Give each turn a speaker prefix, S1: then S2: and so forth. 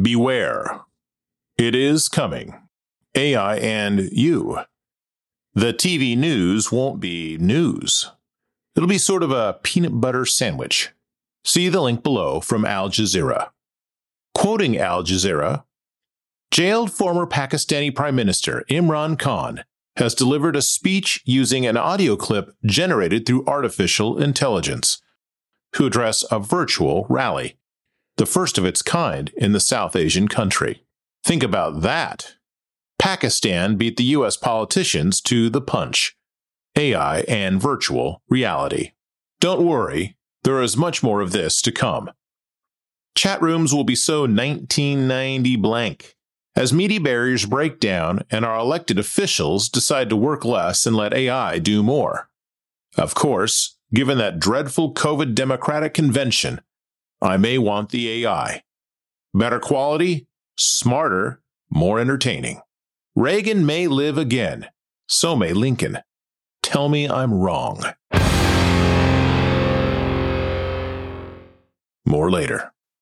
S1: Beware. It is coming. AI and you. The TV news won't be news. It'll be sort of a peanut butter sandwich. See the link below from Al Jazeera. Quoting Al Jazeera, jailed former Pakistani Prime Minister Imran Khan has delivered a speech using an audio clip generated through artificial intelligence to address a virtual rally, the first of its kind in the South Asian country. Think about that. Pakistan beat the US politicians to the punch. AI and virtual reality. Don't worry, there is much more of this to come. Chat rooms will be so 1990 blank as media barriers break down and our elected officials decide to work less and let AI do more. Of course, given that dreadful COVID Democratic convention, I may want the AI. Better quality, smarter, more entertaining. Reagan may live again. So may Lincoln. Tell me I'm wrong. More later.